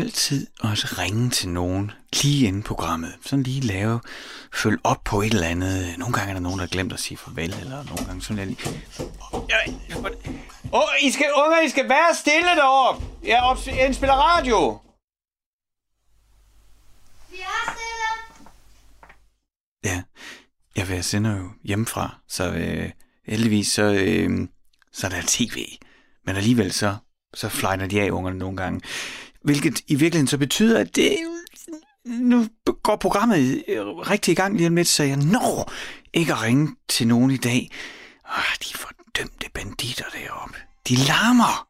altid også ringe til nogen lige inden programmet. Sådan lige lave, følge op på et eller andet. Nogle gange er der nogen, der har glemt at sige farvel, eller nogle gange sådan jeg lige... Åh, oh, I skal, unger, I skal være stille deroppe. Jeg op, indspiller radio. Vi er stille. Ja, jeg vil sende jo hjemmefra, så øh, heldigvis så, øh, så er der tv. Men alligevel så, så flyner de af ungerne nogle gange. Hvilket i virkeligheden så betyder, at det nu går programmet øh, rigtig i gang lige om lidt, så jeg når ikke at ringe til nogen i dag. Ah, de fordømte banditter deroppe. De larmer.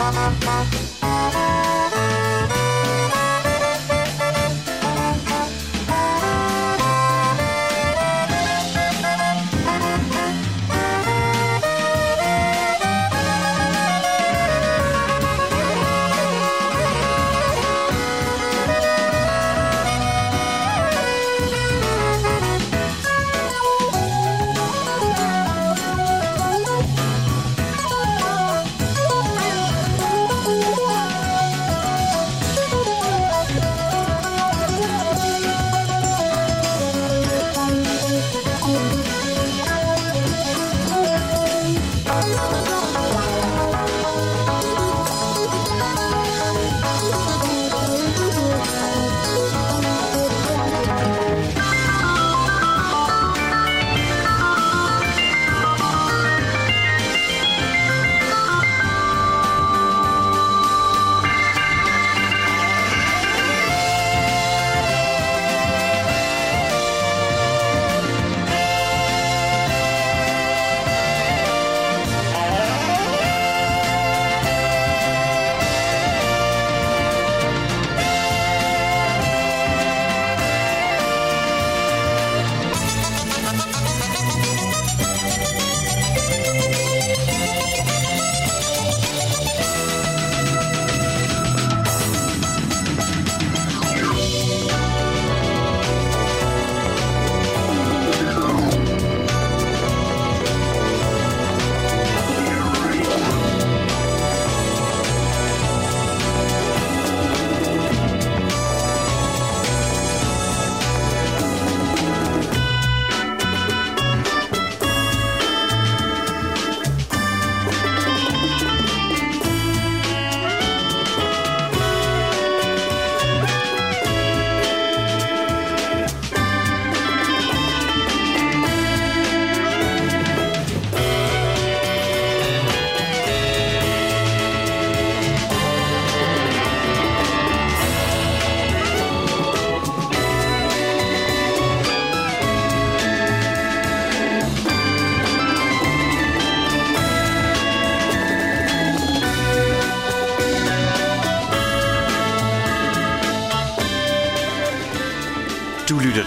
Bye.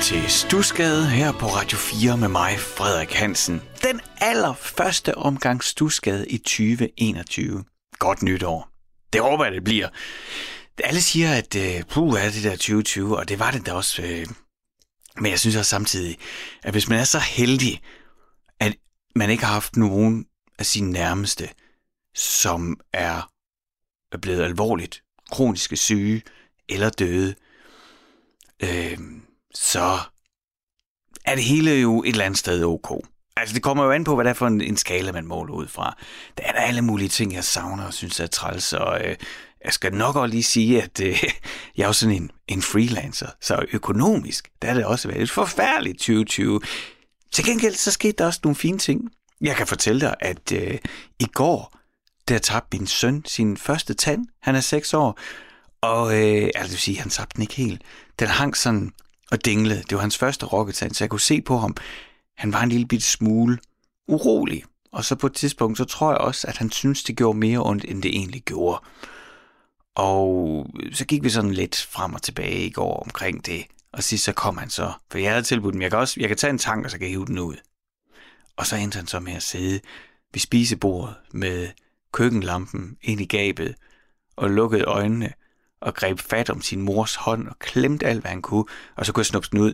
Til Stusgade her på Radio 4 med mig, Frederik Hansen. Den allerførste omgang Stusgade i 2021. Godt nytår. Det håber jeg, det bliver. Alle siger, at øh, puh, er det der 2020, og det var det da også. Øh. men jeg synes også samtidig, at hvis man er så heldig, at man ikke har haft nogen af sine nærmeste, som er blevet alvorligt kroniske syge eller døde, øh, så er det hele jo et eller andet sted ok. Altså, det kommer jo an på, hvad det er for en, en skala, man måler ud fra. Der er der alle mulige ting, jeg savner og synes er træls, og øh, jeg skal nok også lige sige, at øh, jeg er jo sådan en, en freelancer, så økonomisk, der er det også været et forfærdeligt 2020. Til gengæld, så skete der også nogle fine ting. Jeg kan fortælle dig, at øh, i går, der tabte min søn sin første tand. Han er 6 år, og øh, altså, det vil sige, han tabte den ikke helt. Den hang sådan og dinglede. Det var hans første rocketand, så jeg kunne se på ham. Han var en lille bitte smule urolig. Og så på et tidspunkt, så tror jeg også, at han synes, det gjorde mere ondt, end det egentlig gjorde. Og så gik vi sådan lidt frem og tilbage i går omkring det. Og sidst så kom han så, for jeg havde tilbudt dem, jeg kan, også, jeg kan tage en tank, og så kan jeg hive den ud. Og så endte han så med at sidde ved spisebordet med køkkenlampen ind i gabet og lukkede øjnene og greb fat om sin mors hånd og klemte alt, hvad han kunne, og så kunne jeg snuppe den ud.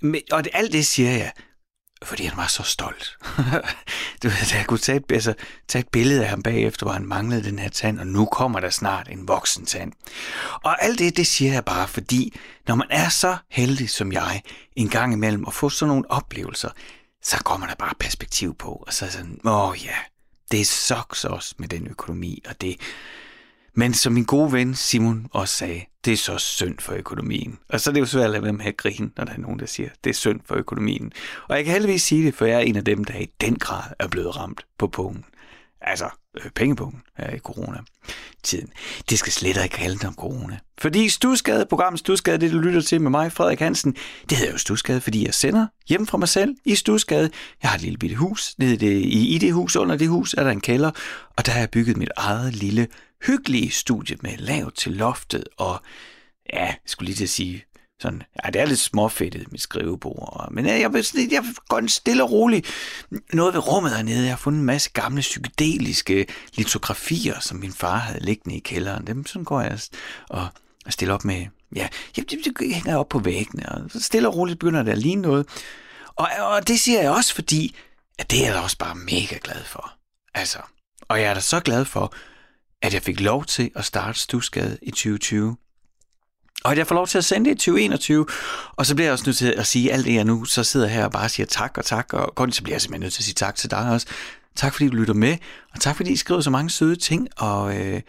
Men, og det, alt det siger jeg, fordi han var så stolt. du ved, jeg kunne tage et, altså, tage et billede af ham bagefter, hvor han manglede den her tand, og nu kommer der snart en voksen tand. Og alt det, det siger jeg bare, fordi når man er så heldig som jeg, en gang imellem, at få sådan nogle oplevelser, så kommer der bare perspektiv på, og så er sådan, åh ja, det sucks også med den økonomi, og det, men som min gode ven Simon også sagde, det er så synd for økonomien. Og så er det jo svært at lade være med at grine, når der er nogen, der siger, det er synd for økonomien. Og jeg kan heldigvis sige det, for jeg er en af dem, der i den grad er blevet ramt på pungen. Altså, øh, pengepungen her i corona-tiden. Det skal slet ikke handle om corona. Fordi Stusgade, programmet Stusgade, det du lytter til med mig, Frederik Hansen, det hedder jo Stusgade, fordi jeg sender hjem fra mig selv i Stusgade. Jeg har et lille bitte hus. Nede det, i, I det hus, under det hus, er der en kælder, og der har jeg bygget mit eget lille hyggelige studie med lavt til loftet, og ja, jeg skulle lige til at sige, sådan, ja, det er lidt småfættet, mit skrivebord. Og, Men øh, jeg, jeg, jeg går en stille og rolig noget ved rummet hernede. Jeg har fundet en masse gamle psykedeliske litografier, som min far havde liggende i kælderen. Dem sådan går jeg og, og stiller op med, ja, jeg, jeg, jeg hænger op på væggene, og så stille og roligt begynder det at ligne noget. Og, og det siger jeg også, fordi at det er jeg da også bare mega glad for. Altså, og jeg er da så glad for, at jeg fik lov til at starte Stusgade i 2020. Og at jeg får lov til at sende det i 2021. Og så bliver jeg også nødt til at sige alt det, jeg nu så sidder her og bare siger tak og tak. Og godt, så bliver jeg simpelthen nødt til at sige tak til dig også. Tak fordi du lytter med, og tak fordi I skriver så mange søde ting. Og øh,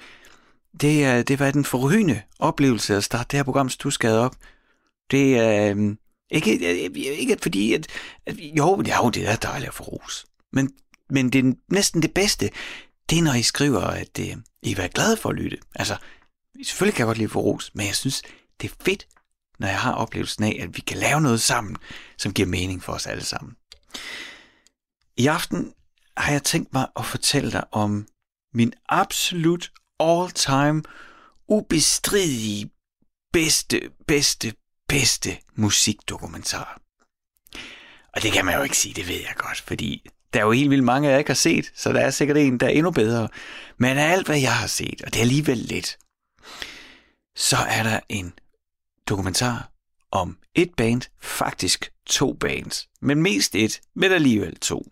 det, er, det var den forrygende oplevelse at starte det her program Stusgade op. Det er øh, ikke, øh, ikke fordi, at, at jo, jo, det er dejligt at få ros. Men, men det er næsten det bedste, det er, når I skriver, at øh, I er glade for at lytte. Altså, selvfølgelig kan jeg godt lide for ros, men jeg synes, det er fedt, når jeg har oplevelsen af, at vi kan lave noget sammen, som giver mening for os alle sammen. I aften har jeg tænkt mig at fortælle dig om min absolut all-time ubestridige bedste, bedste, bedste musikdokumentar. Og det kan man jo ikke sige, det ved jeg godt, fordi der er jo helt vildt mange, jeg ikke har set, så der er sikkert en, der er endnu bedre. Men af alt, hvad jeg har set, og det er alligevel lidt, så er der en dokumentar om et band, faktisk to bands, men mest et, men alligevel to.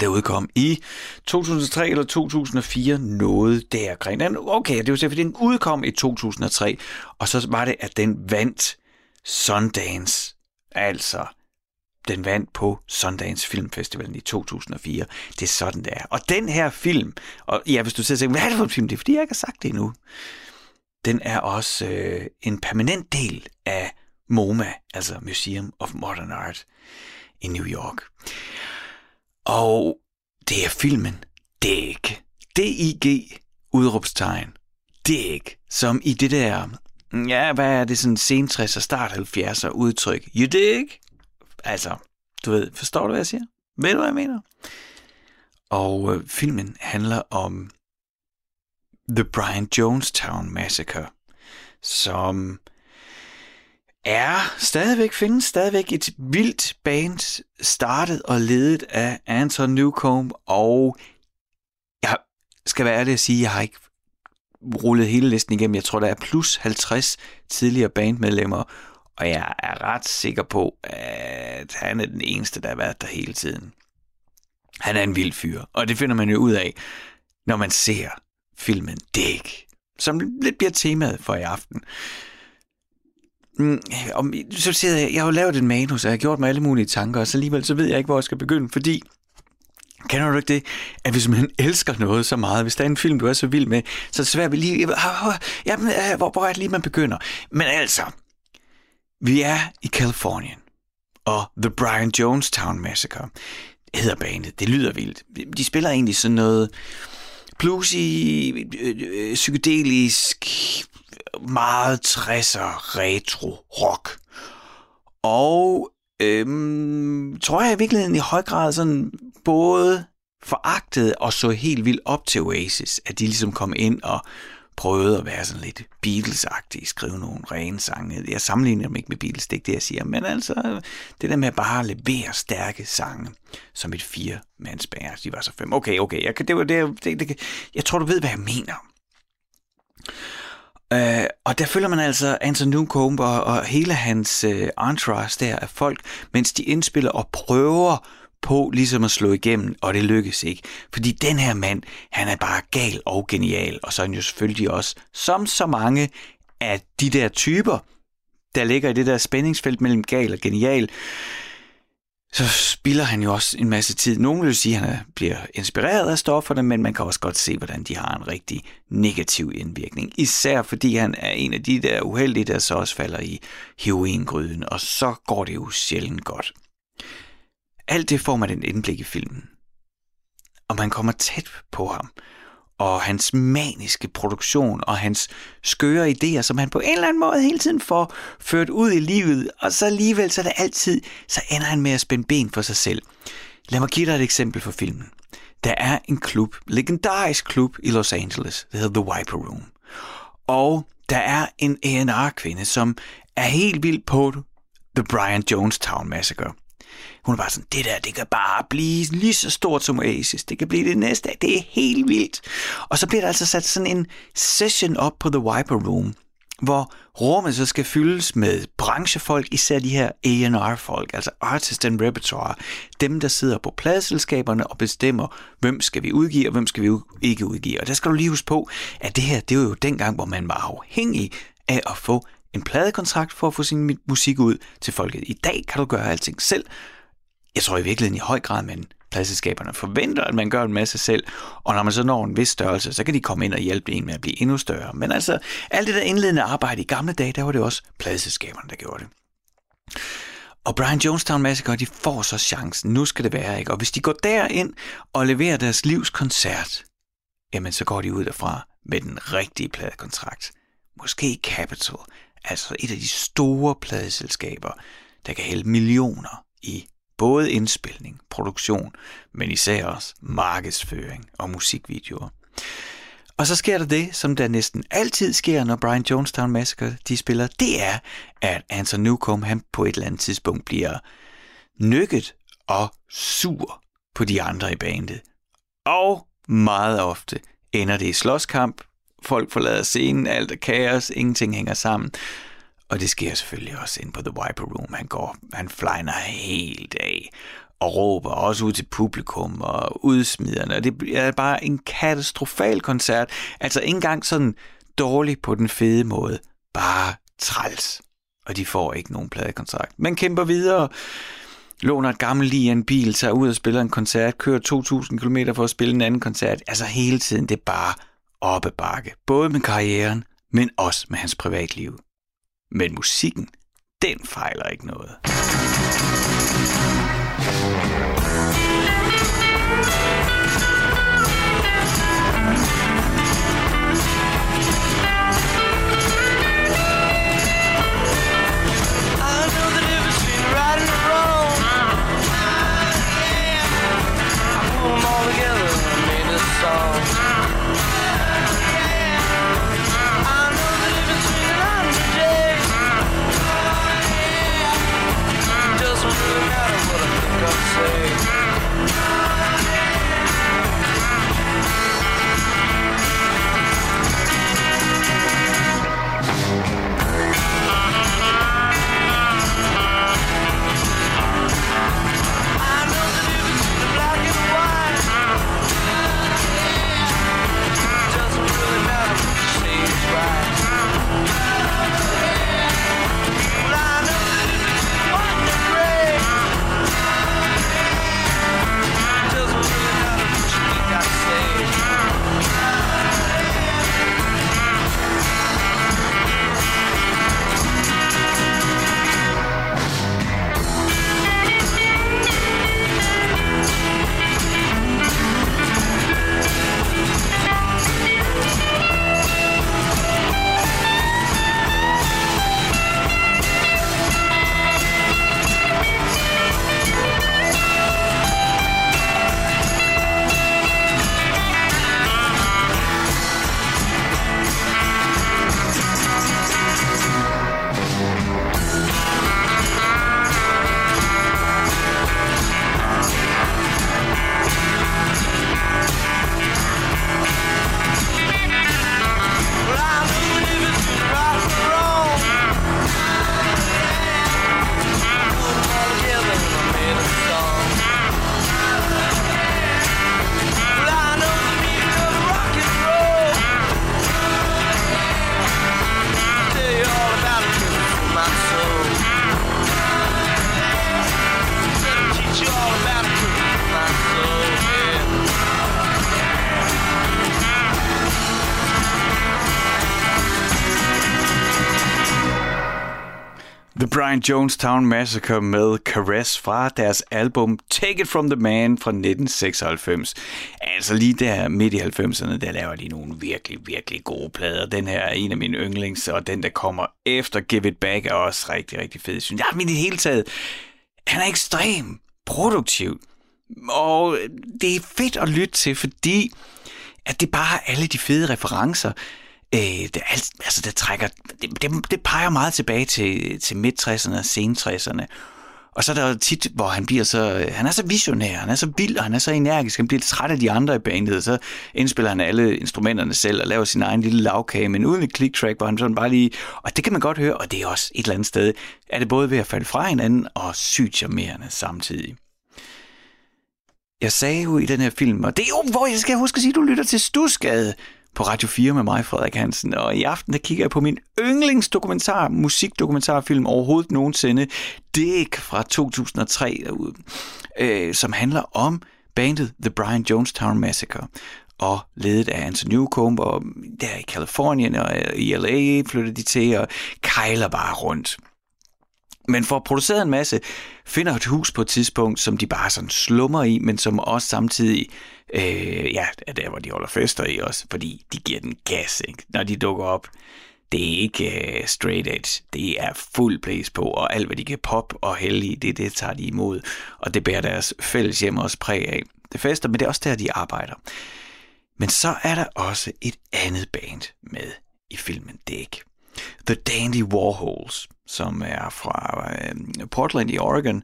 Der udkom i 2003 eller 2004 noget der gren. Okay, det var så, fordi den udkom i 2003, og så var det, at den vandt Sundance, altså den vandt på Sundance Filmfestivalen i 2004. Det er sådan, det er. Og den her film, og ja, hvis du siger, hvad er det for en film? Det er, fordi jeg ikke har sagt det endnu. Den er også øh, en permanent del af MoMA, altså Museum of Modern Art i New York. Og det er filmen Dig. D-I-G, udråbstegn. Dig, som i det der, mm, ja, hvad er det, sådan sen 60'er, start 70'er udtryk. You dig? Altså, du ved, forstår du, hvad jeg siger? Ved du, hvad jeg mener? Og øh, filmen handler om The Brian Jonestown Massacre, som er stadigvæk findes stadigvæk et vildt band, startet og ledet af Anton Newcomb, og jeg skal være ærlig at sige, jeg har ikke rullet hele listen igennem. Jeg tror, der er plus 50 tidligere bandmedlemmer, og jeg er ret sikker på, at han er den eneste, der har været der hele tiden. Han er en vild fyr, og det finder man jo ud af, når man ser filmen Dig, som lidt bliver temaet for i aften. Mm, så siger jeg, jeg har jo lavet en manus, og jeg har gjort mig alle mulige tanker, og så alligevel så ved jeg ikke, hvor jeg skal begynde, fordi Kender du ikke det? At hvis man elsker noget så meget, hvis der er en film, du er så vild med, så er det svært ved lige... Jamen, øh, hvor, hvor er det lige, man begynder? Men altså, vi er i Kalifornien, og The Brian Jonestown Massacre. hedder bandet. Det lyder vildt. De spiller egentlig sådan noget bluesy, øh, øh psykedelisk, meget 60'er retro rock. Og øhm, tror jeg i virkeligheden i høj grad sådan både foragtede og så helt vildt op til Oasis, at de ligesom kom ind og prøvede at være sådan lidt beatles skrive nogle rene sange. Jeg sammenligner dem ikke med Beatles, det er ikke det, jeg siger, men altså det der med at bare levere stærke sange som et fire mandsband. Altså, de var så fem. Okay, okay, jeg, det, det, det, det, jeg tror, du ved, hvad jeg mener. Uh, og der følger man altså Anton Newcomb og, og hele hans uh, entourage der af folk, mens de indspiller og prøver på ligesom at slå igennem, og det lykkes ikke. Fordi den her mand, han er bare gal og genial, og så er han jo selvfølgelig også, som så mange af de der typer, der ligger i det der spændingsfelt mellem gal og genial, så spilder han jo også en masse tid. Nogle vil sige, at han bliver inspireret af stofferne, men man kan også godt se, hvordan de har en rigtig negativ indvirkning. Især fordi han er en af de der uheldige, der så også falder i heroingryden, og så går det jo sjældent godt. Alt det får man et indblik i filmen. Og man kommer tæt på ham. Og hans maniske produktion og hans skøre idéer, som han på en eller anden måde hele tiden får ført ud i livet. Og så alligevel, så er det altid, så ender han med at spænde ben for sig selv. Lad mig give dig et eksempel for filmen. Der er en klub, legendarisk klub i Los Angeles, der hedder The Wiper Room. Og der er en A&R-kvinde, som er helt vild på The Brian Jonestown Massacre. Hun var sådan, det der, det kan bare blive lige så stort som Oasis. Det kan blive det næste dag. Det er helt vildt. Og så bliver der altså sat sådan en session op på The Wiper Room, hvor rummet så skal fyldes med branchefolk, især de her A&R-folk, altså Artist and Repertoire, dem der sidder på pladselskaberne og bestemmer, hvem skal vi udgive, og hvem skal vi ikke udgive. Og der skal du lige huske på, at det her, det var jo dengang, hvor man var afhængig af at få en pladekontrakt for at få sin musik ud til folket. I dag kan du gøre alting selv, jeg tror i virkeligheden i høj grad, men pladselskaberne forventer, at man gør en masse selv, og når man så når en vis størrelse, så kan de komme ind og hjælpe en med at blive endnu større. Men altså, alt det der indledende arbejde i gamle dage, der var det også pladselskaberne, der gjorde det. Og Brian Jonestown Massacre, de får så chancen. Nu skal det være, ikke? Og hvis de går derind og leverer deres livs koncert, jamen så går de ud derfra med den rigtige pladekontrakt. Måske Capital, altså et af de store pladeselskaber, der kan hælde millioner i Både indspilning, produktion, men især også markedsføring og musikvideoer. Og så sker der det, som der næsten altid sker, når Brian Jonestown Massacre de spiller, det er, at Anton Newcomb han på et eller andet tidspunkt bliver nykket og sur på de andre i bandet. Og meget ofte ender det i slåskamp, folk forlader scenen, alt er kaos, ingenting hænger sammen. Og det sker selvfølgelig også ind på The Wiper Room. Han går, han flyner helt af og råber også ud til publikum og udsmiderne. Og det er bare en katastrofal koncert. Altså ikke engang sådan dårlig på den fede måde. Bare træls. Og de får ikke nogen pladekontrakt. Men kæmper videre låner et gammelt lige en bil, tager ud og spiller en koncert, kører 2.000 km for at spille en anden koncert. Altså hele tiden, det er bare oppe bakke. Både med karrieren, men også med hans privatliv. Men musikken, den fejler ikke noget. say Brian Jonestown Massacre med Caress fra deres album Take It From The Man fra 1996. Altså lige der midt i 90'erne, der laver de nogle virkelig, virkelig gode plader. Den her er en af mine yndlings, og den der kommer efter Give It Back er også rigtig, rigtig fed. Synes jeg, men i det hele taget, han er ekstrem produktiv. Og det er fedt at lytte til, fordi at det bare er alle de fede referencer, øh, det, altså, det, trækker, det, det, det peger meget tilbage til, til midt-60'erne og sen-60'erne. Og så er der jo tit, hvor han bliver så, han er så visionær, han er så vild, og han er så energisk, han bliver træt af de andre i bandet, så indspiller han alle instrumenterne selv og laver sin egen lille lavkage, men uden et click track, hvor han sådan bare lige, og det kan man godt høre, og det er også et eller andet sted, er det både ved at falde fra hinanden og sygt charmerende samtidig. Jeg sagde jo i den her film, og det er jo, hvor jeg skal huske at sige, at du lytter til Stusgade, på Radio 4 med mig, Frederik Hansen. Og i aften der kigger jeg på min yndlingsdokumentar, musikdokumentarfilm overhovedet nogensinde, Dick fra 2003 derude, øh, som handler om bandet The Brian Jonestown Massacre og ledet af Anthony Newcomb, og der i Kalifornien og i LA flyttede de til, og kejler bare rundt. Men for produceret en masse, finder et hus på et tidspunkt, som de bare sådan slummer i, men som også samtidig Øh, ja, der hvor de holder fester i også, fordi de giver den gas, ikke? når de dukker op. Det er ikke øh, straight edge, det er fuld place på, og alt hvad de kan pop og hælde i, det, det tager de imod, og det bærer deres fælles hjem også præg af. Det fester, men det er også der, de arbejder. Men så er der også et andet band med i filmen Dick. The Dandy Warhols, som er fra øh, Portland i Oregon,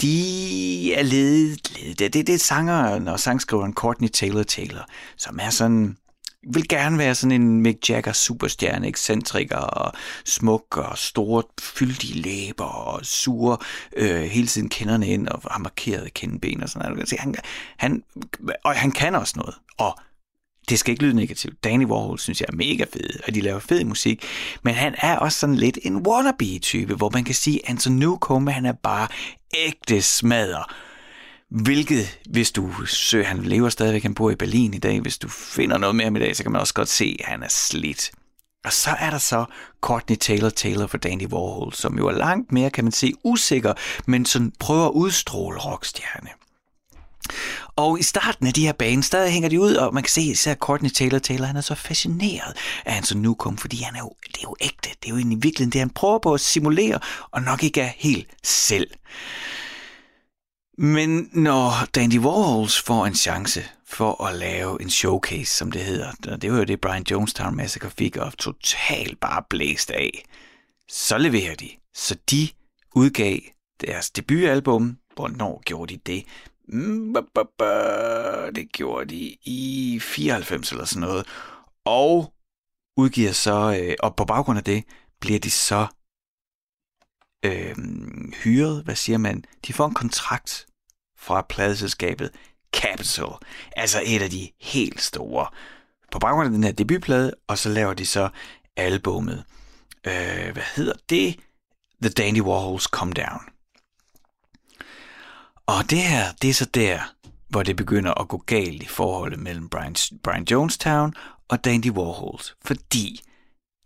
de er ledet, ledet. Det, det, det er sangeren og sangskriveren Courtney Taylor Taylor, som er sådan vil gerne være sådan en Mick Jagger superstjerne, ekscentriker og smuk og store, fyldige læber og sure øh, hele tiden kenderne ind og har markeret kindben og sådan noget. Han, han, og han kan også noget. Og det skal ikke lyde negativt. Danny Warhol synes jeg er mega fed, og de laver fed musik. Men han er også sådan lidt en wannabe-type, hvor man kan sige, at Anton Newcombe, han er bare ægte smadder. Hvilket, hvis du søger, han lever stadigvæk, han bor i Berlin i dag, hvis du finder noget mere om i dag, så kan man også godt se, at han er slidt. Og så er der så Courtney Taylor Taylor for Danny Warhol, som jo er langt mere, kan man se, usikker, men sådan prøver at udstråle rockstjerne. Og i starten af de her baner, der hænger de ud, og man kan se især Courtney Taylor Taylor, han er så fascineret af Anson Newcomb, fordi han er jo, det er jo ægte. Det er jo egentlig virkelig det, han prøver på at simulere, og nok ikke er helt selv. Men når Dandy Warhols får en chance for at lave en showcase, som det hedder, og det var jo det, Brian Jonestown Massacre fik, og totalt bare blæst af, så leverer de. Så de udgav deres debutalbum. Hvornår gjorde de det? Mm, det gjorde de i 94 eller sådan noget. Og udgiver så, øh, og på baggrund af det, bliver de så øh, hyret, hvad siger man? De får en kontrakt fra pladeselskabet Capital, altså et af de helt store. På baggrund af den her debutplade, og så laver de så albummet. Øh, hvad hedder det? The Dandy Warhols Come Down. Og det her, det er så der, hvor det begynder at gå galt i forholdet mellem Brian, Brian Jonestown og Dandy Warhols. Fordi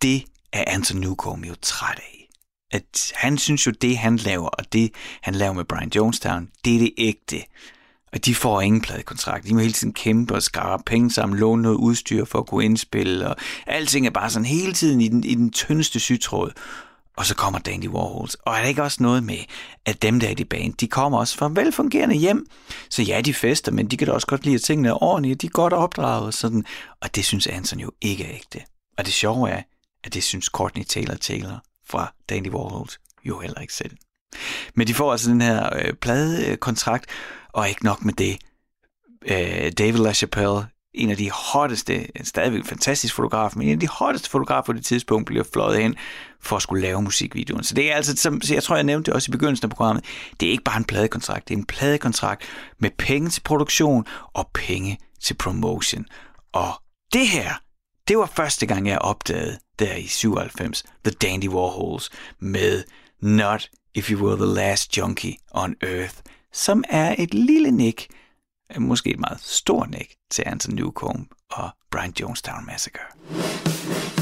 det er Anton Newcomb jo træt af. At han synes jo, det han laver, og det han laver med Brian Jonestown, det er det ægte. Og de får ingen pladekontrakt. De må hele tiden kæmpe og skrabe penge sammen, låne noget udstyr for at kunne indspille, og alting er bare sådan hele tiden i den, i den tyndeste sygtråd. Og så kommer Dandy Warhols. Og er der ikke også noget med, at dem der i det band, de kommer også fra velfungerende hjem. Så ja, de fester, men de kan da også godt lide, at tingene er ordentlige, de er godt opdraget og sådan. Og det synes Anson jo ikke er ægte. Og det sjove er, at det synes Courtney Taylor Taylor fra Dandy Warhols jo heller ikke selv. Men de får altså den her øh, pladekontrakt, og ikke nok med det. Øh, David LaChapelle en af de hotteste, stadigvæk fantastisk fotograf, men en af de hotteste fotografer på det tidspunkt bliver fløjet hen for at skulle lave musikvideoen. Så det er altså, som jeg tror, jeg nævnte det også i begyndelsen af programmet, det er ikke bare en pladekontrakt, det er en pladekontrakt med penge til produktion og penge til promotion. Og det her, det var første gang, jeg opdagede der i 97, The Dandy Warhols med Not If You Were The Last Junkie on Earth, som er et lille nick Øh, måske et meget stort næk til Anton Newcomb og Brian Jonestown Massacre.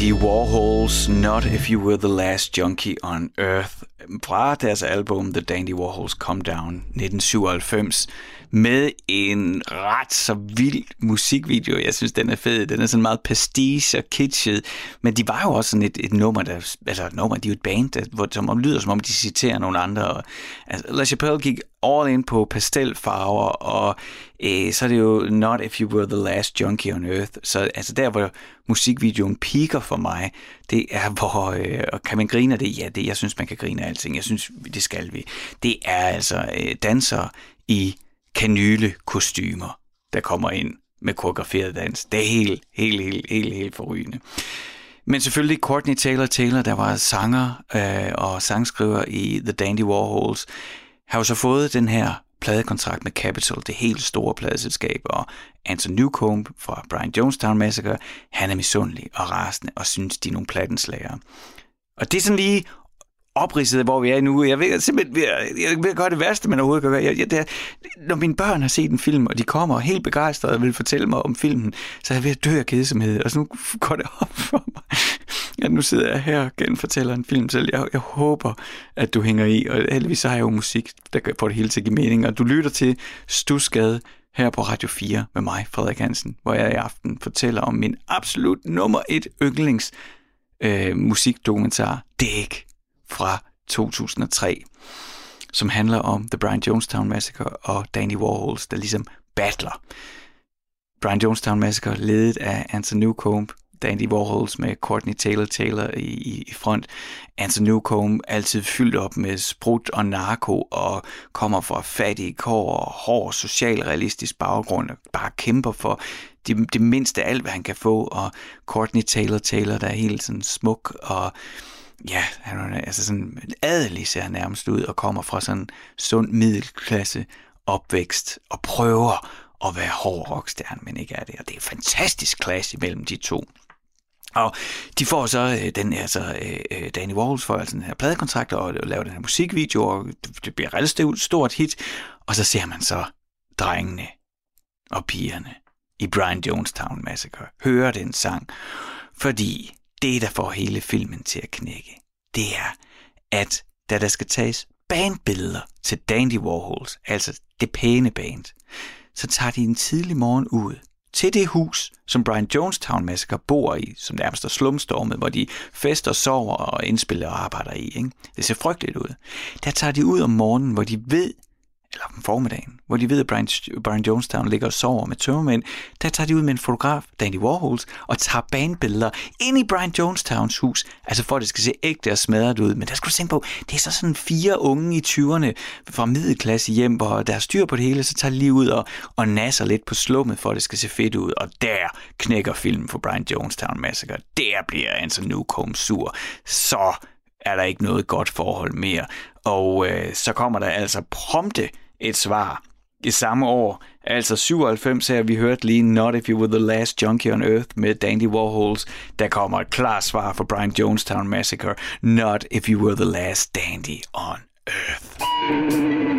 Andy Warhols Not If You Were The Last Junkie On Earth fra deres album The Dandy Warhols Come Down 1997 med en ret så vild musikvideo. Jeg synes, den er fed. Den er sådan meget pastiche og kitschet. Men de var jo også sådan et, et nummer, der, altså et nummer, de er jo et band, der, hvor, som lyder som om, de citerer nogle andre. Og, altså, La Chapelle gik all in på pastelfarver, og øh, så er det jo Not If You Were The Last Junkie On Earth. Så altså der, hvor musikvideoen piker for mig, det er, hvor, øh, og kan man grine af det? Ja, det, jeg synes, man kan grine af alting. Jeg synes, det skal vi. Det er altså øh, dansere i kanyle kostymer, der kommer ind med koreograferet dans. Det er helt, helt, helt, helt, helt forrygende. Men selvfølgelig Courtney Taylor Taylor, der var sanger øh, og sangskriver i The Dandy Warhols, har jo så fået den her pladekontrakt med Capitol, det helt store pladeselskab, og Anton Newcomb fra Brian Jonestown Massacre, han er misundelig og rasende og synes, de er nogle plattenslager. Og det er sådan lige opridset, hvor vi er nu. Jeg ved simpelthen, jeg ved gøre det værste, man overhovedet kan gøre. Jeg, jeg, det er, når mine børn har set en film, og de kommer helt begejstrede og vil fortælle mig om filmen, så er jeg ved at dø af kedsomhed. Og så nu går det op for mig. Ja, nu sidder jeg her og genfortæller en film selv. Jeg, jeg håber, at du hænger i, og heldigvis har jeg jo musik, der får det hele til at give mening. Og du lytter til Stusgade her på Radio 4 med mig, Frederik Hansen, hvor jeg i aften fortæller om min absolut nummer et yndlings øh, musikdokumentar, Dæk fra 2003, som handler om The Brian Jonestown Massacre og Danny Warhols, der ligesom battler. Brian Jonestown Massacre ledet af Anthony Newcomb, Dandy Warhols med Courtney Taylor Taylor i, i front. Anthony Newcomb altid fyldt op med sprut og narko og kommer fra fattige kår og hård socialrealistisk baggrund og bare kæmper for det, det mindste alt, hvad han kan få. Og Courtney Taylor Taylor, der er helt sådan smuk og ja, han er altså sådan adelig ser han nærmest ud og kommer fra sådan sund middelklasse opvækst og prøver at være hård rockstjerne, men ikke er det. Og det er fantastisk klasse imellem de to. Og de får så øh, den altså øh, Danny Walls får altså den her pladekontrakt og laver den her musikvideo, og det bliver relativt stort hit. Og så ser man så drengene og pigerne i Brian Jonestown Massacre høre den sang, fordi det, der får hele filmen til at knække, det er, at da der skal tages bandbilleder til Dandy Warhols, altså det pæne band, så tager de en tidlig morgen ud til det hus, som Brian Jonestown Massacre bor i, som nærmest er slumstormet, hvor de fester, sover og indspiller og arbejder i. Ikke? Det ser frygteligt ud. Der tager de ud om morgenen, hvor de ved, eller om formiddagen, hvor de ved, at Brian, Brian Jonestown ligger og sover med tømmermænd, der tager de ud med en fotograf, Danny Warhols, og tager banebilleder ind i Brian Jonestowns hus, altså for at det skal se ægte og smadret ud. Men der skal du tænke på, det er så sådan fire unge i 20'erne fra middelklasse hjem, hvor der er styr på det hele, så tager de lige ud og, og nasser lidt på slummet, for at det skal se fedt ud. Og der knækker filmen for Brian Jonestown Massacre. Der bliver Anson Newcomb sur. Så er der ikke noget godt forhold mere. Og øh, så kommer der altså prompte et svar i samme år, altså 97 her, vi hørte lige Not If You Were The Last Junkie On Earth med Dandy Warhols. Der kommer et klart svar for Brian Jonestown Massacre, Not If You Were The Last Dandy On Earth.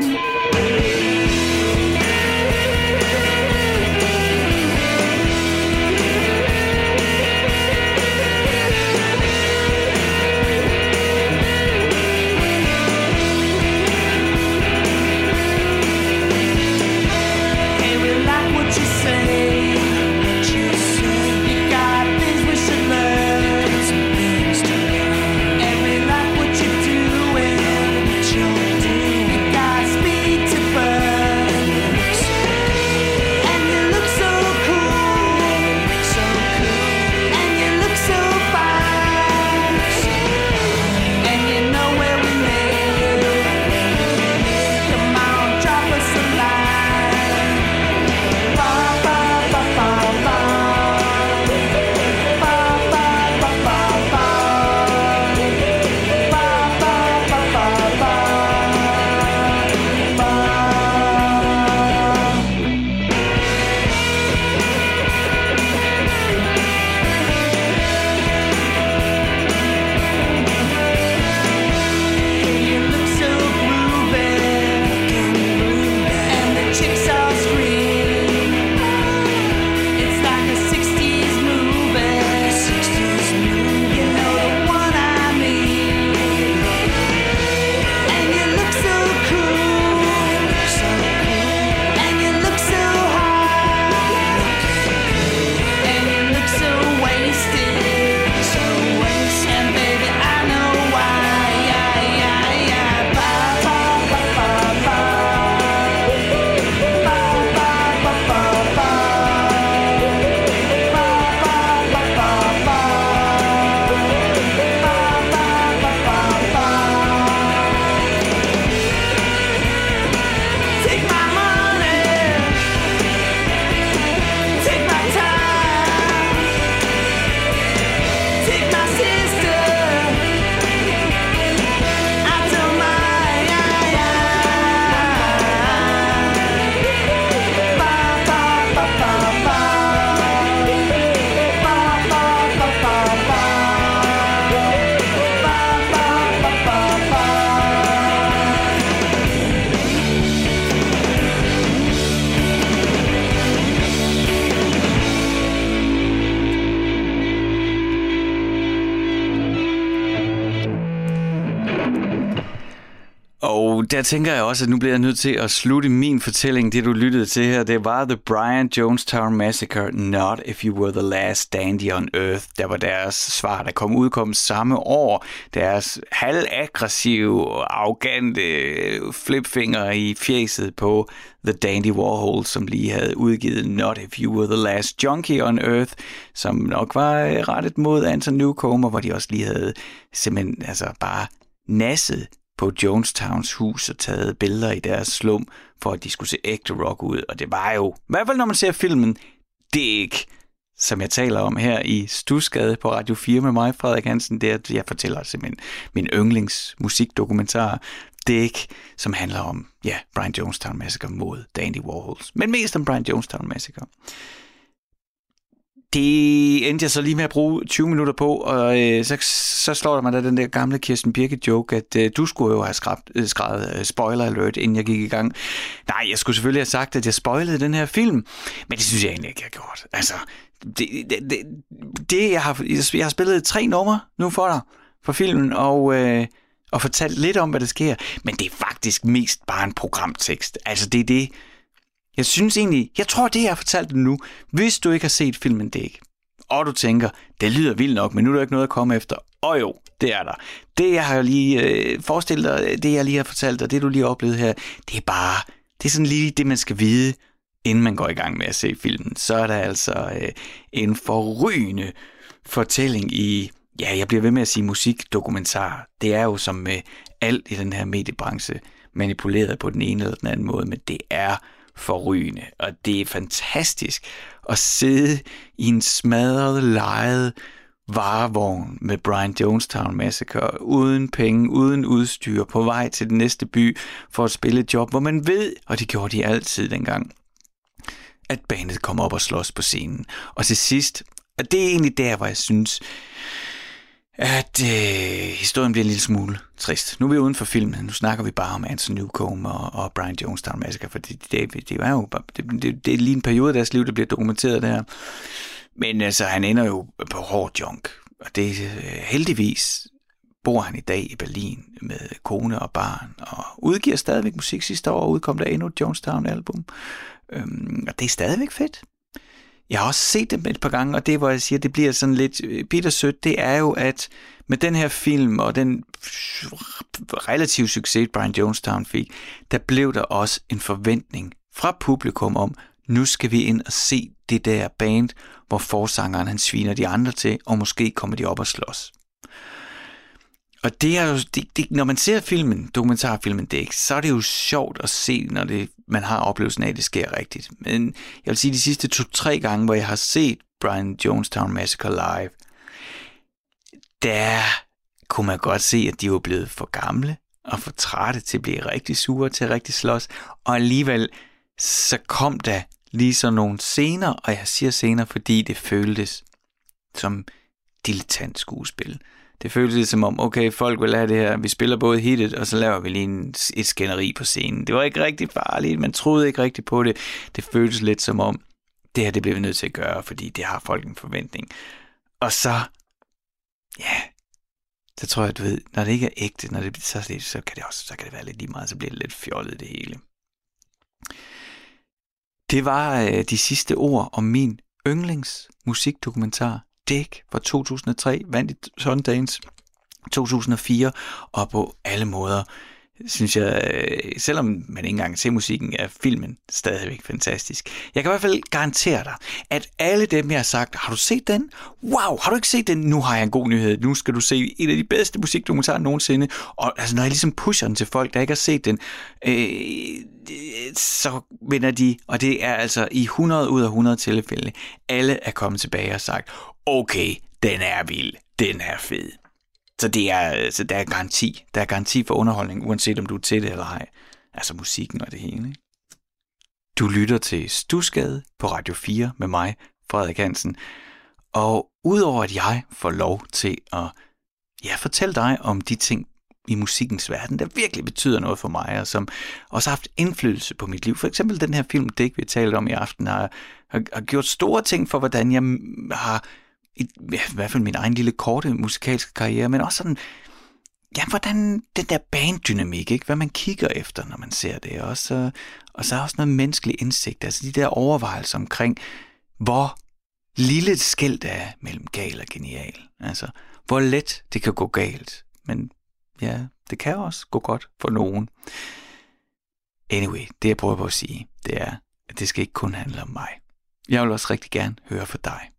Der tænker jeg også, at nu bliver jeg nødt til at slutte min fortælling. Det du lyttede til her, det var The Brian Jonestown Massacre, Not If You Were The Last Dandy on Earth. Der var deres svar, der kom udkom samme år. Deres halvaggressive, arrogante flipfinger i fjeset på The Dandy Warhol, som lige havde udgivet Not If You Were The Last Junkie on Earth, som nok var rettet mod Anton Newcomer, hvor de også lige havde simpelthen altså bare nasset på Jonestowns hus og taget billeder i deres slum, for at de skulle se ægte rock ud. Og det var jo, i hvert fald når man ser filmen, det er ikke, som jeg taler om her i Stusgade på Radio 4 med mig, Frederik Hansen, det er, at jeg fortæller simpelthen min yndlingsmusikdokumentar. Det er ikke, som handler om, ja, Brian Jonestown Massacre mod Dandy Warhols, men mest om Brian Jonestown Massacre. Det endte jeg så lige med at bruge 20 minutter på, og øh, så, så slår der mig da den der gamle Kirsten Birke-joke, at øh, du skulle jo have skrabt, øh, skrevet øh, spoiler alert, inden jeg gik i gang. Nej, jeg skulle selvfølgelig have sagt, at jeg spoilede den her film, men det synes jeg egentlig ikke, jeg har gjort. Altså, det, det, det, det jeg, har, jeg har spillet tre numre nu for dig, for filmen, og... Øh, og fortalt lidt om, hvad der sker. Men det er faktisk mest bare en programtekst. Altså, det er det, jeg synes egentlig, jeg tror, det jeg har fortalt dig nu, hvis du ikke har set filmen, det ikke. Og du tænker, det lyder vildt nok, men nu er der ikke noget at komme efter. Og jo, det er der. Det, jeg har lige øh, forestillet dig, øh, det jeg lige har fortalt dig, det du lige har oplevet her, det er bare, det er sådan lige det, man skal vide, inden man går i gang med at se filmen. Så er der altså øh, en forrygende fortælling i, ja, jeg bliver ved med at sige musikdokumentar. Det er jo som med alt i den her mediebranche, manipuleret på den ene eller den anden måde, men det er forrygende, og det er fantastisk at sidde i en smadret, lejet varevogn med Brian Jonestown Massacre, uden penge, uden udstyr, på vej til den næste by for at spille et job, hvor man ved, og det gjorde de altid dengang, at bandet kommer op og slås på scenen. Og til sidst, og det er egentlig der, hvor jeg synes, at øh, historien bliver en lille smule trist. Nu er vi uden for filmen, nu snakker vi bare om Anthony Newcomb og, og Brian Jonestown Massacre, for det, det, det, er jo det, det, det er lige en periode af deres liv, der bliver dokumenteret der. Men altså, han ender jo på hård junk, og det øh, heldigvis bor han i dag i Berlin med kone og barn, og udgiver stadigvæk musik. Sidste år udkom der endnu et Jonestown-album, øhm, og det er stadigvæk fedt. Jeg har også set dem et par gange, og det, hvor jeg siger, det bliver sådan lidt øh, bittersødt, det er jo, at med den her film og den relativ succes, Brian Jonestown fik, der blev der også en forventning fra publikum om, nu skal vi ind og se det der band, hvor forsangeren han sviner de andre til, og måske kommer de op og slås. Og det er jo, det, det, når man ser filmen, dokumentarfilmen Dæk, så er det jo sjovt at se, når det, man har oplevelsen af, at det sker rigtigt. Men jeg vil sige, de sidste to-tre gange, hvor jeg har set Brian Jonestown Massacre live, der kunne man godt se, at de var blevet for gamle og for trætte til at blive rigtig sure, til at rigtig slås. Og alligevel, så kom der lige så nogle scener, og jeg siger scener, fordi det føltes som dilettant skuespil. Det føltes lidt som om, okay, folk vil have det her, vi spiller både hittet, og så laver vi lige en, et skænderi på scenen. Det var ikke rigtig farligt, man troede ikke rigtig på det. Det føltes lidt som om, det her det bliver vi nødt til at gøre, fordi det har folk en forventning. Og så, ja, så tror jeg, du ved, når det ikke er ægte, når det, så, så, kan det også så kan det være lidt lige meget, så bliver det lidt fjollet det hele. Det var øh, de sidste ord om min yndlings musikdokumentar, Dick fra 2003, vandt i Sundance 2004, og på alle måder synes jeg, øh, selvom man ikke engang ser musikken, er filmen stadigvæk fantastisk. Jeg kan i hvert fald garantere dig, at alle dem, jeg har sagt, har du set den? Wow, har du ikke set den? Nu har jeg en god nyhed. Nu skal du se en af de bedste musikdokumentarer nogensinde. Og altså, når jeg ligesom pusher den til folk, der ikke har set den, øh, så vinder de, og det er altså i 100 ud af 100 tilfælde, alle er kommet tilbage og sagt, okay, den er vild, den er fed. Så, det er, øh, så der er garanti. Der er garanti for underholdning, uanset om du er til det eller ej. Altså musikken og det hele. Ikke? Du lytter til Stusgade på Radio 4 med mig, Frederik Hansen. Og udover at jeg får lov til at ja, fortælle dig om de ting i musikkens verden, der virkelig betyder noget for mig, og som også har haft indflydelse på mit liv. For eksempel den her film, Dick, vi talte om i aften, har, har, har gjort store ting for, hvordan jeg har i, i hvert fald min egen lille korte musikalske karriere, men også sådan ja, hvordan den der banddynamik, ikke? hvad man kigger efter, når man ser det. Og så, og så er også noget menneskelig indsigt, altså de der overvejelser omkring, hvor lille et skilt er mellem gal og genial. Altså, hvor let det kan gå galt. Men ja, det kan også gå godt for nogen. Anyway, det jeg prøver på at sige, det er, at det skal ikke kun handle om mig. Jeg vil også rigtig gerne høre fra dig.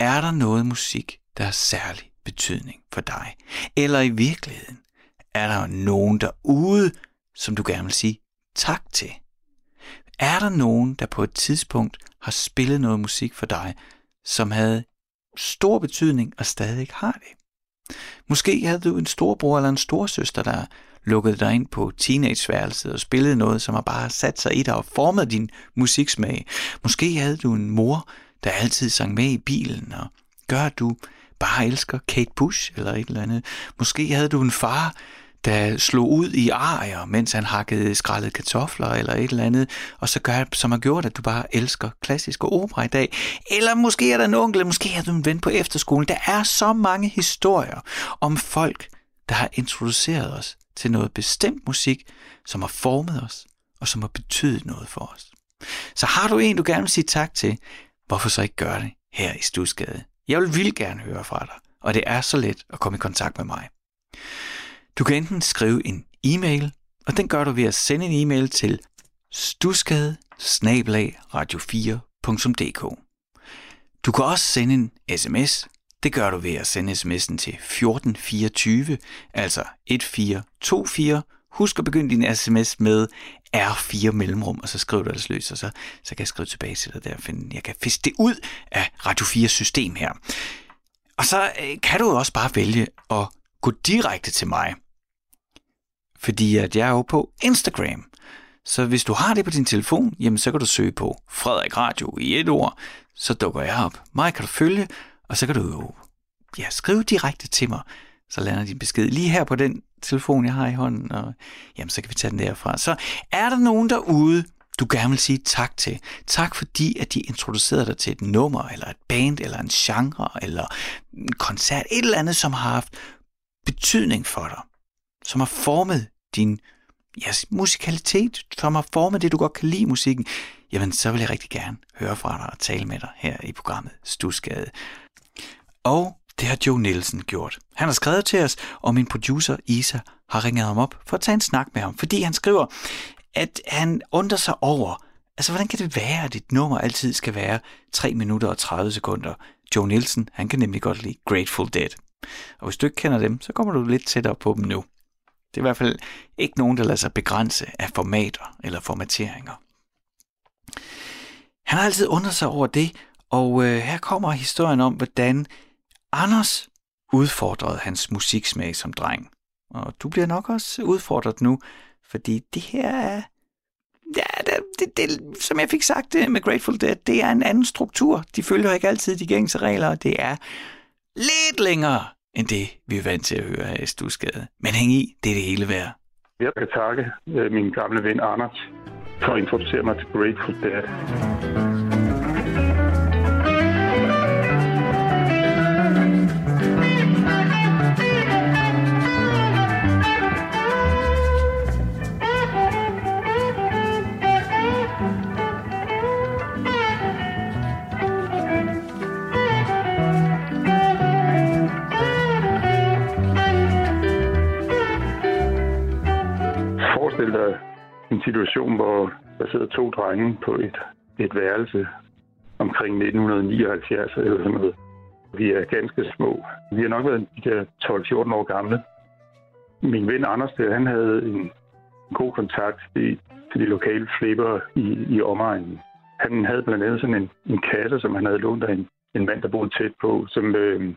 Er der noget musik, der har særlig betydning for dig? Eller i virkeligheden, er der nogen derude, som du gerne vil sige tak til? Er der nogen, der på et tidspunkt har spillet noget musik for dig, som havde stor betydning og stadig har det? Måske havde du en storbror eller en storsøster, der lukkede dig ind på teenageværelset og spillede noget, som har bare sat sig i dig og formet din musiksmag. Måske havde du en mor, der altid sang med i bilen og gør, at du bare elsker Kate Bush eller et eller andet. Måske havde du en far, der slog ud i arier, mens han hakkede skrællede kartofler eller et eller andet, og så gør, som har gjort, at du bare elsker klassisk opera i dag. Eller måske er der en onkel, eller måske er du en ven på efterskolen. Der er så mange historier om folk, der har introduceret os til noget bestemt musik, som har formet os, og som har betydet noget for os. Så har du en, du gerne vil sige tak til, hvorfor så ikke gøre det her i Stusgade? Jeg vil vildt gerne høre fra dig, og det er så let at komme i kontakt med mig. Du kan enten skrive en e-mail, og den gør du ved at sende en e-mail til stusgade radio4.dk. Du kan også sende en sms. Det gør du ved at sende sms'en til 1424, altså 1424. Husk at begynde din sms med R4 mellemrum, og så skriver du ellers løs, og så, så kan jeg skrive tilbage til dig der, for jeg kan fiske det ud af Radio 4 system her. Og så øh, kan du også bare vælge at gå direkte til mig fordi at jeg er jo på Instagram. Så hvis du har det på din telefon, jamen så kan du søge på Frederik Radio i et ord, så dukker jeg op. Mig kan du følge, og så kan du jo ja, skrive direkte til mig, så lander din besked lige her på den telefon, jeg har i hånden, og jamen, så kan vi tage den derfra. Så er der nogen derude, du gerne vil sige tak til. Tak fordi, at de introducerede dig til et nummer, eller et band, eller en genre, eller en koncert, et eller andet, som har haft betydning for dig, som har formet din ja, musikalitet, som har formet det, du godt kan lide musikken, jamen så vil jeg rigtig gerne høre fra dig og tale med dig her i programmet Stusgade. Og det har Joe Nielsen gjort. Han har skrevet til os, og min producer Isa har ringet ham op for at tage en snak med ham, fordi han skriver, at han undrer sig over, altså hvordan kan det være, at et nummer altid skal være 3 minutter og 30 sekunder? Joe Nielsen, han kan nemlig godt lide Grateful Dead. Og hvis du ikke kender dem, så kommer du lidt tættere på dem nu. Det er i hvert fald ikke nogen, der lader sig begrænse af formater eller formateringer. Han har altid undret sig over det, og øh, her kommer historien om, hvordan Anders udfordrede hans musiksmag som dreng. Og du bliver nok også udfordret nu, fordi det her er, ja, det, det, det, som jeg fik sagt det med Grateful Dead, det er en anden struktur. De følger ikke altid de gængse regler, og det er lidt længere end det, vi er vant til at høre her i Stusgade. Men hæng i, det er det hele værd. Jeg kan takke øh, min gamle ven Anders for at introducere mig til Grateful Dead. Forestille dig en situation, hvor der sidder to drenge på et, et værelse omkring 1979 eller sådan noget. Vi er ganske små. Vi har nok været de der 12-14 år gamle. Min ven Anders, der, han havde en god kontakt til, til de lokale flipper i, i omegnen. Han havde blandt andet sådan en, en kasse, som han havde lånt af en, en mand, der boede tæt på, som, øh,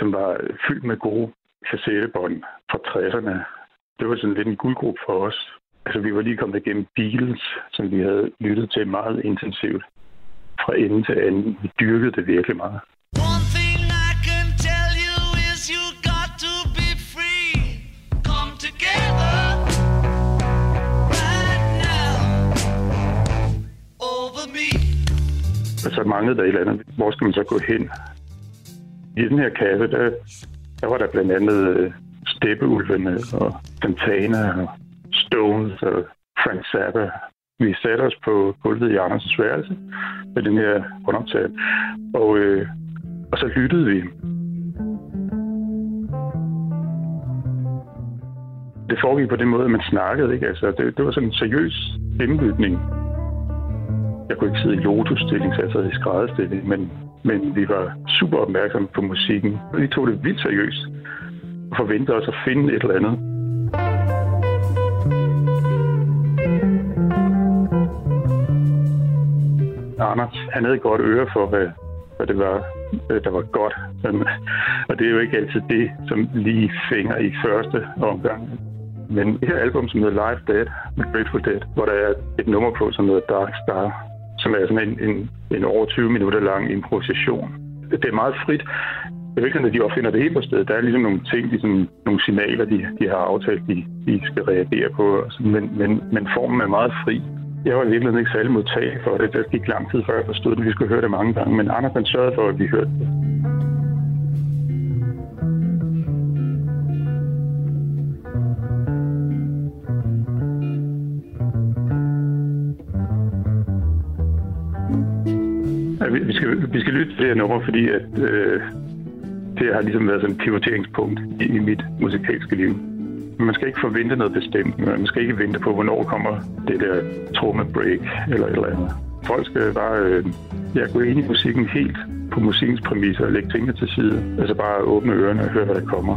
som var fyldt med gode kassettebånd fra 60'erne det var sådan lidt en guldgruppe for os. Altså, vi var lige kommet igennem Beatles, som vi havde lyttet til meget intensivt fra ende til anden. Vi dyrkede det virkelig meget. Og så manglede der et eller andet. Hvor skal man så gå hen? I den her kasse, der, der var der blandt andet øh, Steppeulvene og Santana og Stones og Frank Zappa. Vi satte os på gulvet i Andersens værelse med den her rundoptag. Og, øh, og så lyttede vi. Det foregik på den måde, at man snakkede. Ikke? Altså, det, det var sådan en seriøs indlytning. Jeg kunne ikke sidde i lotusstilling, så jeg sad i skrædderstilling, men, men vi var super opmærksomme på musikken. Vi tog det vildt seriøst og forventede os at finde et eller andet. Anders, han havde godt øre for, hvad, hvad det var, øh, der var godt. Og det er jo ikke altid det, som lige fænger i første omgang. Men det her album, som hedder Live Dead med Grateful Dead, hvor der er et nummer på, som hedder Dark Star, som er sådan en, en, en over 20 minutter lang improvisation. Det er meget frit. Det er ikke sådan, at de opfinder det helt på stedet. Der er ligesom nogle ting, ligesom nogle signaler, de, de har aftalt, de, de skal reagere på. Men, men, men formen er meget fri. Jeg var i virkeligheden ikke særlig modtagelig for det. Det gik lang tid, før jeg forstod det. Vi skulle høre det mange gange. Men Anders han sørgede for, at vi hørte det. vi skal, vi skal lytte til det her nummer, fordi at, øh, det har ligesom været sådan et pivoteringspunkt i, i mit musikalske liv. Man skal ikke forvente noget bestemt. Man skal ikke vente på, hvornår kommer det der tromme break eller et eller andet. Folk skal bare øh, ja, gå ind i musikken helt på musikkens præmisser og lægge tingene til side. Altså bare åbne ørerne og høre, hvad der kommer.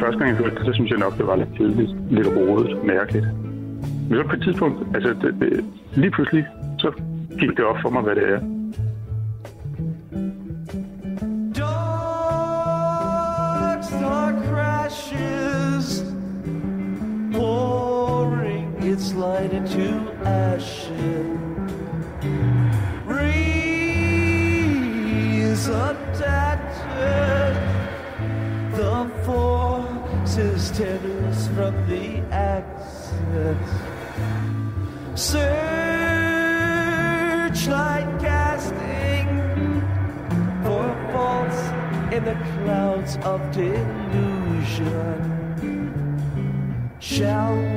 Første gang jeg hørte det, så synes jeg nok, det var lidt kedeligt, lidt rodet, mærkeligt. Men så på et tidspunkt, altså det, det, lige pludselig, så gik det op for mig, hvad det er. Pouring its light into ashes. Searchlight casting for faults in the clouds of delusion. Shall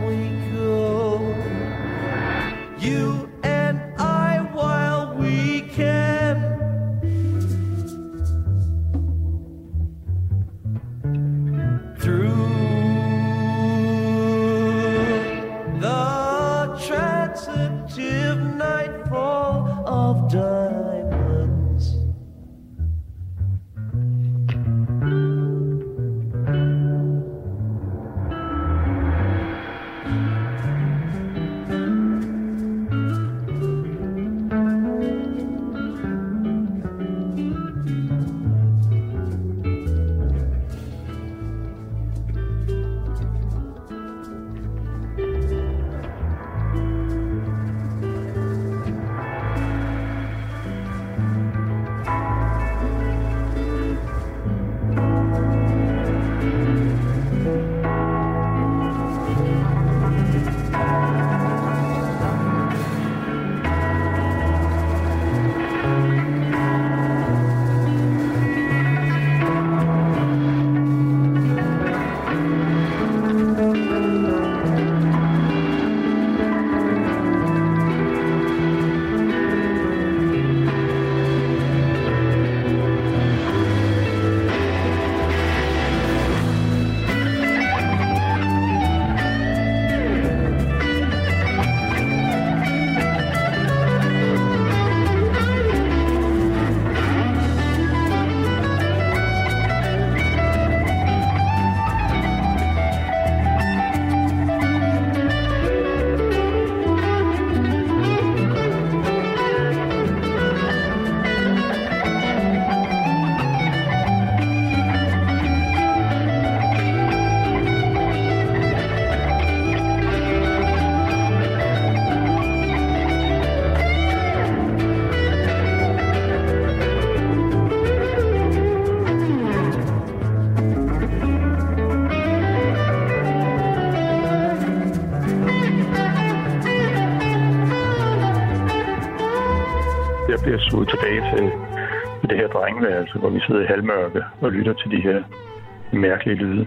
bliver suget tilbage til, til det her drengeværelse, hvor vi sidder i halvmørke og lytter til de her mærkelige lyde.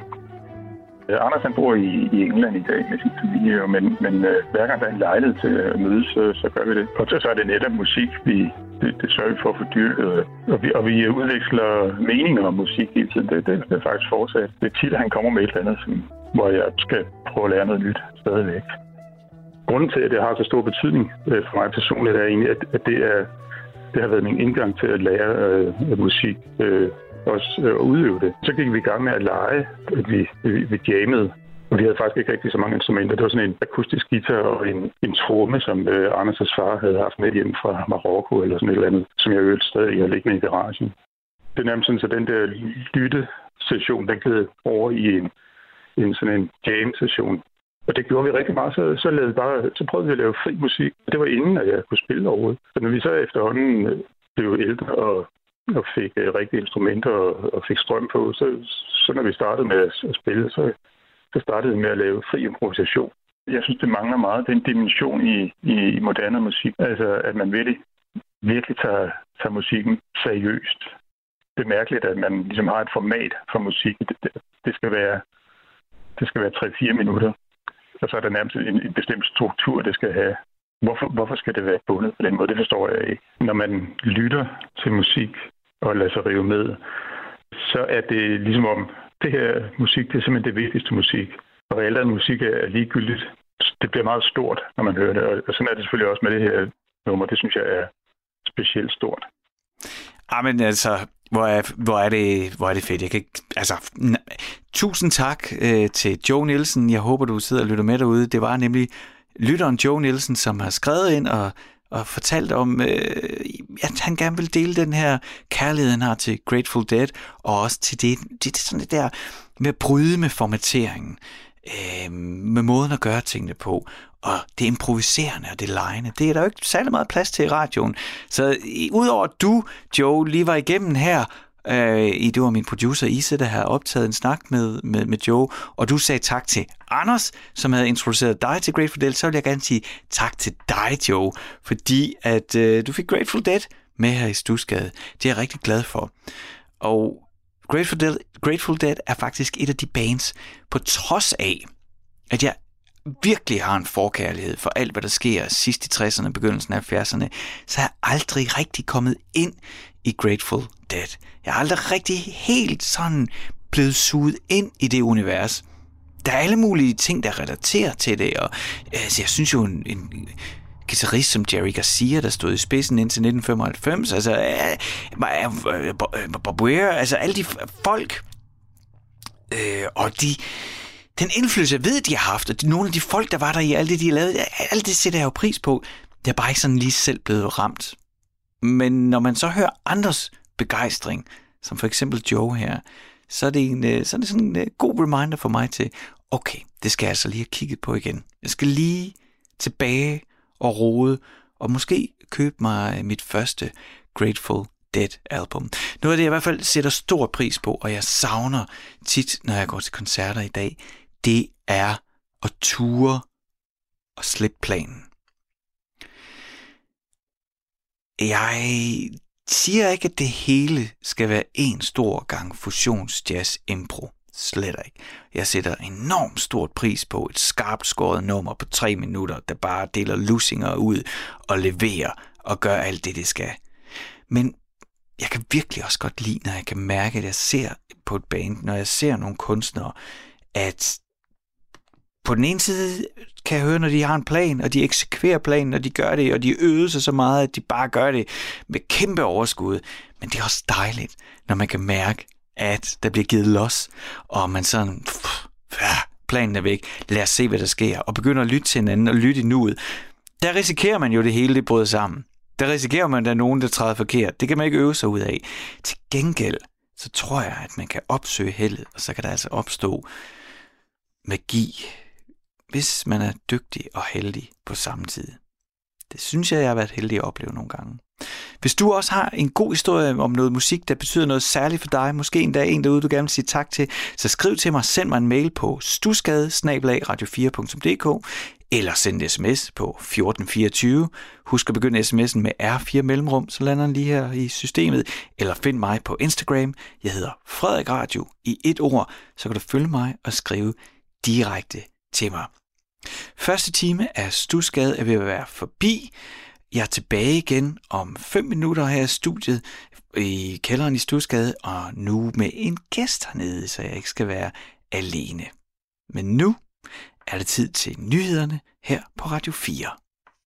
Øh, Anders han bor i, i England i dag med sin familie, men, men øh, hver gang der er en lejlighed til at mødes, så, så gør vi det. Og så, så er det netop musik, vi, det, det sørger vi for at få dyrket. Øh, og vi, og vi udveksler meninger om musik hele tiden. Det, det, det er faktisk fortsat. Det er tit, at han kommer med et eller andet, som, hvor jeg skal prøve at lære noget nyt stadigvæk. Grunden til, at det har så stor betydning for mig personligt, er egentlig, at, at det, er, det har været min indgang til at lære øh, musik. Øh, også øh, at udøve det. Så gik vi i gang med at lege, at vi, vi, vi jammede. Og vi havde faktisk ikke rigtig så mange instrumenter. Det var sådan en akustisk guitar og en, en tromme, som øh, Anders' far havde haft med hjem fra Marokko eller sådan et eller andet, som jeg øvede stadig har liggende i garagen. Det er nærmest sådan, så den der lytte-session, den gled over i en, en sådan en jam-session. Og det gjorde vi rigtig meget, så, så, lavede bare, så prøvede vi at lave fri musik. Det var inden, at jeg kunne spille overhovedet. Så når vi så efterhånden øh, blev ældre og og fik uh, rigtige instrumenter og, og fik strøm på. Så, så når vi startede med at, at spille, så, så startede vi med at lave fri improvisation. Jeg synes, det mangler meget den dimension i, i moderne musik. Altså, at man virkelig, virkelig tager, tager musikken seriøst. Det er mærkeligt, at man ligesom har et format for musik. Det, det, det skal være det skal være 3-4 minutter. Og så er der nærmest en, en bestemt struktur, det skal have. Hvorfor, hvorfor skal det være bundet på den måde? Det forstår jeg ikke. Når man lytter til musik og lader sig rive med, så er det ligesom om, det her musik, det er simpelthen det vigtigste musik. Og reelt er musik er ligegyldigt. Det bliver meget stort, når man hører det. Og sådan er det selvfølgelig også med det her nummer. Det synes jeg er specielt stort. Ah, men altså, hvor er, hvor er, det, hvor er det fedt. Jeg kan ikke, altså, tusind tak øh, til Joe Nielsen. Jeg håber, du sidder og lytter med derude. Det var nemlig lytteren Joe Nielsen, som har skrevet ind og, og fortalt om, øh, at han gerne vil dele den her kærlighed, han har til Grateful Dead, og også til det, det, det sådan det der med at bryde med formateringen, øh, med måden at gøre tingene på, og det improviserende og det lejende. Det er der jo ikke særlig meget plads til i radioen. Så udover at du, Joe, lige var igennem her, øh, i det var min producer Isa, der havde optaget en snak med, med, med Joe, og du sagde tak til Anders, som havde introduceret dig til Grateful Dead, så vil jeg gerne sige tak til dig, Joe, fordi at øh, du fik Grateful Dead med her i Stusgade. Det er jeg rigtig glad for. Og Grateful Dead, Grateful Dead er faktisk et af de bands, på trods af, at jeg virkelig har en forkærlighed for alt, hvad der sker sidst i 60'erne begyndelsen af 70'erne, så er jeg aldrig rigtig kommet ind i Grateful Dead. Jeg er aldrig rigtig helt sådan blevet suget ind i det univers. Der er alle mulige ting, der relaterer til det, og altså, jeg synes jo, en, en guitarist som Jerry Garcia, der stod i spidsen indtil 1995, altså øh, øh, Bob Weir, altså alle de folk, øh, og de, den indflydelse, jeg ved, de har haft, og de, nogle af de folk, der var der i alt det, de har lavet, alt det sætter jeg jo pris på. Det er bare ikke sådan lige selv blevet ramt. Men når man så hører andres begejstring, som for eksempel Joe her, så er det, en, øh, så er det sådan en øh, god reminder for mig til, okay, det skal jeg altså lige have kigget på igen. Jeg skal lige tilbage og rode, og måske købe mig øh, mit første Grateful Dead album. Noget af det, jeg i hvert fald sætter stor pris på, og jeg savner tit, når jeg går til koncerter i dag, det er at ture og slippe planen. Jeg siger ikke, at det hele skal være en stor gang fusionsjazz impro. Slet ikke. Jeg sætter enormt stort pris på et skarpt skåret nummer på tre minutter, der bare deler lusinger ud og leverer og gør alt det, det skal. Men jeg kan virkelig også godt lide, når jeg kan mærke, at jeg ser på et band, når jeg ser nogle kunstnere, at på den ene side kan jeg høre, når de har en plan, og de eksekverer planen, og de gør det, og de øver sig så meget, at de bare gør det med kæmpe overskud. Men det er også dejligt, når man kan mærke, at der bliver givet los, og man sådan, pff, planen er væk, lad os se, hvad der sker, og begynder at lytte til hinanden og lytte i nuet. Der risikerer man jo det hele, det bryder sammen. Der risikerer man, at der er nogen, der træder forkert. Det kan man ikke øve sig ud af. Til gengæld, så tror jeg, at man kan opsøge heldet, og så kan der altså opstå magi, hvis man er dygtig og heldig på samme tid. Det synes jeg, jeg har været heldig at opleve nogle gange. Hvis du også har en god historie om noget musik, der betyder noget særligt for dig, måske endda en derude, du gerne vil sige tak til, så skriv til mig, send mig en mail på stusgade radio4.dk eller send en sms på 1424. Husk at begynde sms'en med R4 mellemrum, så lander den lige her i systemet. Eller find mig på Instagram. Jeg hedder Frederik Radio i et ord, så kan du følge mig og skrive direkte til mig. Første time af Stusgade er ved at være forbi. Jeg er tilbage igen om 5 minutter her i studiet i kælderen i Stusgade, og nu med en gæst hernede, så jeg ikke skal være alene. Men nu er det tid til nyhederne her på Radio 4.